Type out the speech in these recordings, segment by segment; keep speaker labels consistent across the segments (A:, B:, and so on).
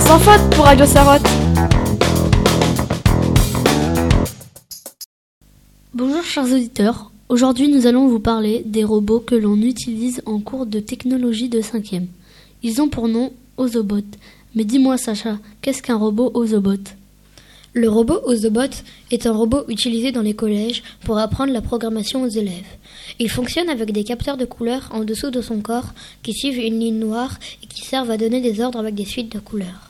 A: un sans faute pour Radio Sarotte.
B: Bonjour chers auditeurs, aujourd'hui nous allons vous parler des robots que l'on utilise en cours de technologie de 5e. Ils ont pour nom Ozobot. Mais dis-moi Sacha, qu'est-ce qu'un robot Ozobot?
C: Le robot Ozobot est un robot utilisé dans les collèges pour apprendre la programmation aux élèves. Il fonctionne avec des capteurs de couleurs en dessous de son corps qui suivent une ligne noire et qui servent à donner des ordres avec des suites de couleurs.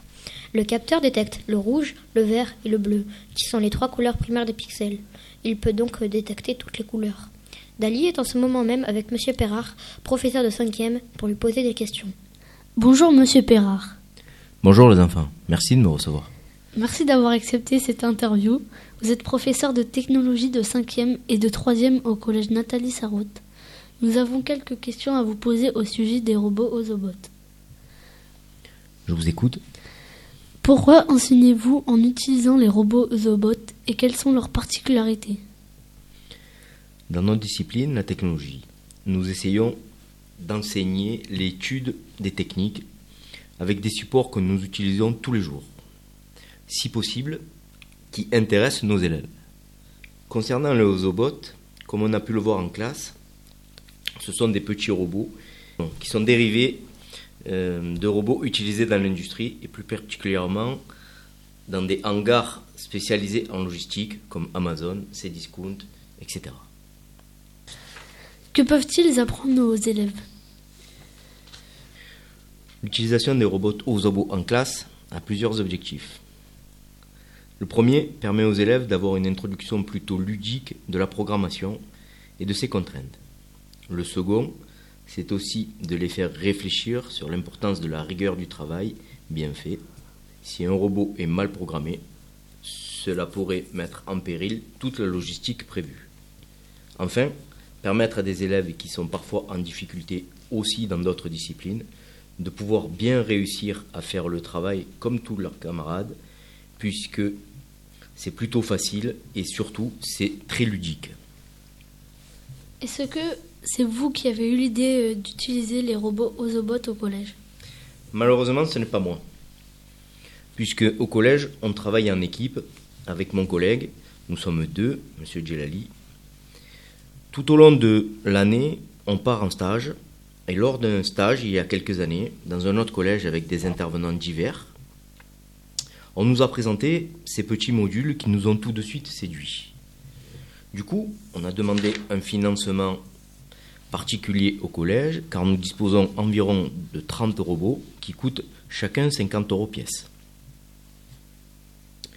C: Le capteur détecte le rouge, le vert et le bleu, qui sont les trois couleurs primaires des pixels. Il peut donc détecter toutes les couleurs. Dali est en ce moment même avec Monsieur Perrard, professeur de 5e, pour lui poser des questions.
B: Bonjour Monsieur Perrard.
D: Bonjour les enfants, merci de me recevoir.
B: Merci d'avoir accepté cette interview. Vous êtes professeur de technologie de 5e et de 3e au collège Nathalie Sarraute. Nous avons quelques questions à vous poser au sujet des robots Ozobot.
D: Je vous écoute.
B: Pourquoi enseignez-vous en utilisant les robots Ozobot et quelles sont leurs particularités?
D: Dans notre discipline, la technologie, nous essayons d'enseigner l'étude des techniques avec des supports que nous utilisons tous les jours, si possible, qui intéressent nos élèves. Concernant les Ozobot, comme on a pu le voir en classe, ce sont des petits robots qui sont dérivés de robots utilisés dans l'industrie et plus particulièrement dans des hangars spécialisés en logistique comme Amazon, Cdiscount, etc.
B: Que peuvent-ils apprendre aux élèves?
D: L'utilisation des robots Ozobo en classe a plusieurs objectifs. Le premier permet aux élèves d'avoir une introduction plutôt ludique de la programmation et de ses contraintes. Le second, c'est aussi de les faire réfléchir sur l'importance de la rigueur du travail bien fait. Si un robot est mal programmé, cela pourrait mettre en péril toute la logistique prévue. Enfin, permettre à des élèves qui sont parfois en difficulté aussi dans d'autres disciplines de pouvoir bien réussir à faire le travail comme tous leurs camarades, puisque c'est plutôt facile et surtout c'est très ludique.
B: Est-ce que c'est vous qui avez eu l'idée euh, d'utiliser les robots Ozobot au collège
D: Malheureusement, ce n'est pas moi. Puisque au collège, on travaille en équipe avec mon collègue. Nous sommes deux, Monsieur Djelali. Tout au long de l'année, on part en stage. Et lors d'un stage, il y a quelques années, dans un autre collège avec des intervenants divers, on nous a présenté ces petits modules qui nous ont tout de suite séduits. Du coup, on a demandé un financement particulier au collège, car nous disposons environ de 30 robots qui coûtent chacun 50 euros pièce.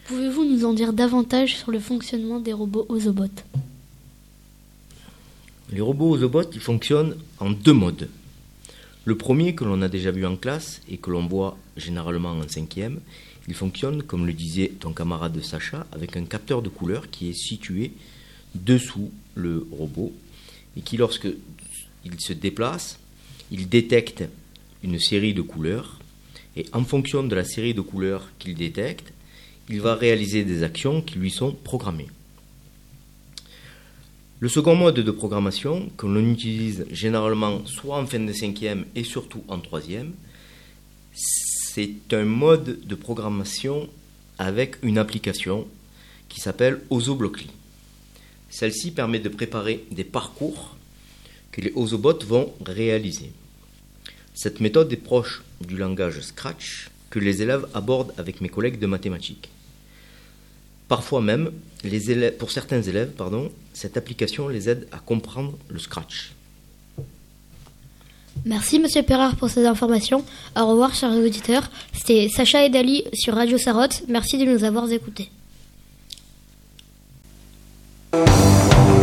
B: Pouvez-vous nous en dire davantage sur le fonctionnement des robots Ozobot
D: Les robots Ozobot, ils fonctionnent en deux modes. Le premier que l'on a déjà vu en classe et que l'on voit généralement en cinquième, il fonctionne, comme le disait ton camarade Sacha, avec un capteur de couleur qui est situé dessous le robot et qui, lorsque il se déplace, il détecte une série de couleurs et en fonction de la série de couleurs qu'il détecte, il va réaliser des actions qui lui sont programmées. Le second mode de programmation, que l'on utilise généralement soit en fin de cinquième et surtout en troisième, c'est un mode de programmation avec une application qui s'appelle OzoBlockly. Celle-ci permet de préparer des parcours que les Ozobots vont réaliser. Cette méthode est proche du langage Scratch que les élèves abordent avec mes collègues de mathématiques. Parfois même, pour certains élèves, cette application les aide à comprendre le Scratch.
C: Merci Monsieur Perrard pour ces informations. Au revoir chers auditeurs. C'était Sacha et Dali sur Radio Sarotte. Merci de nous avoir écoutés. Música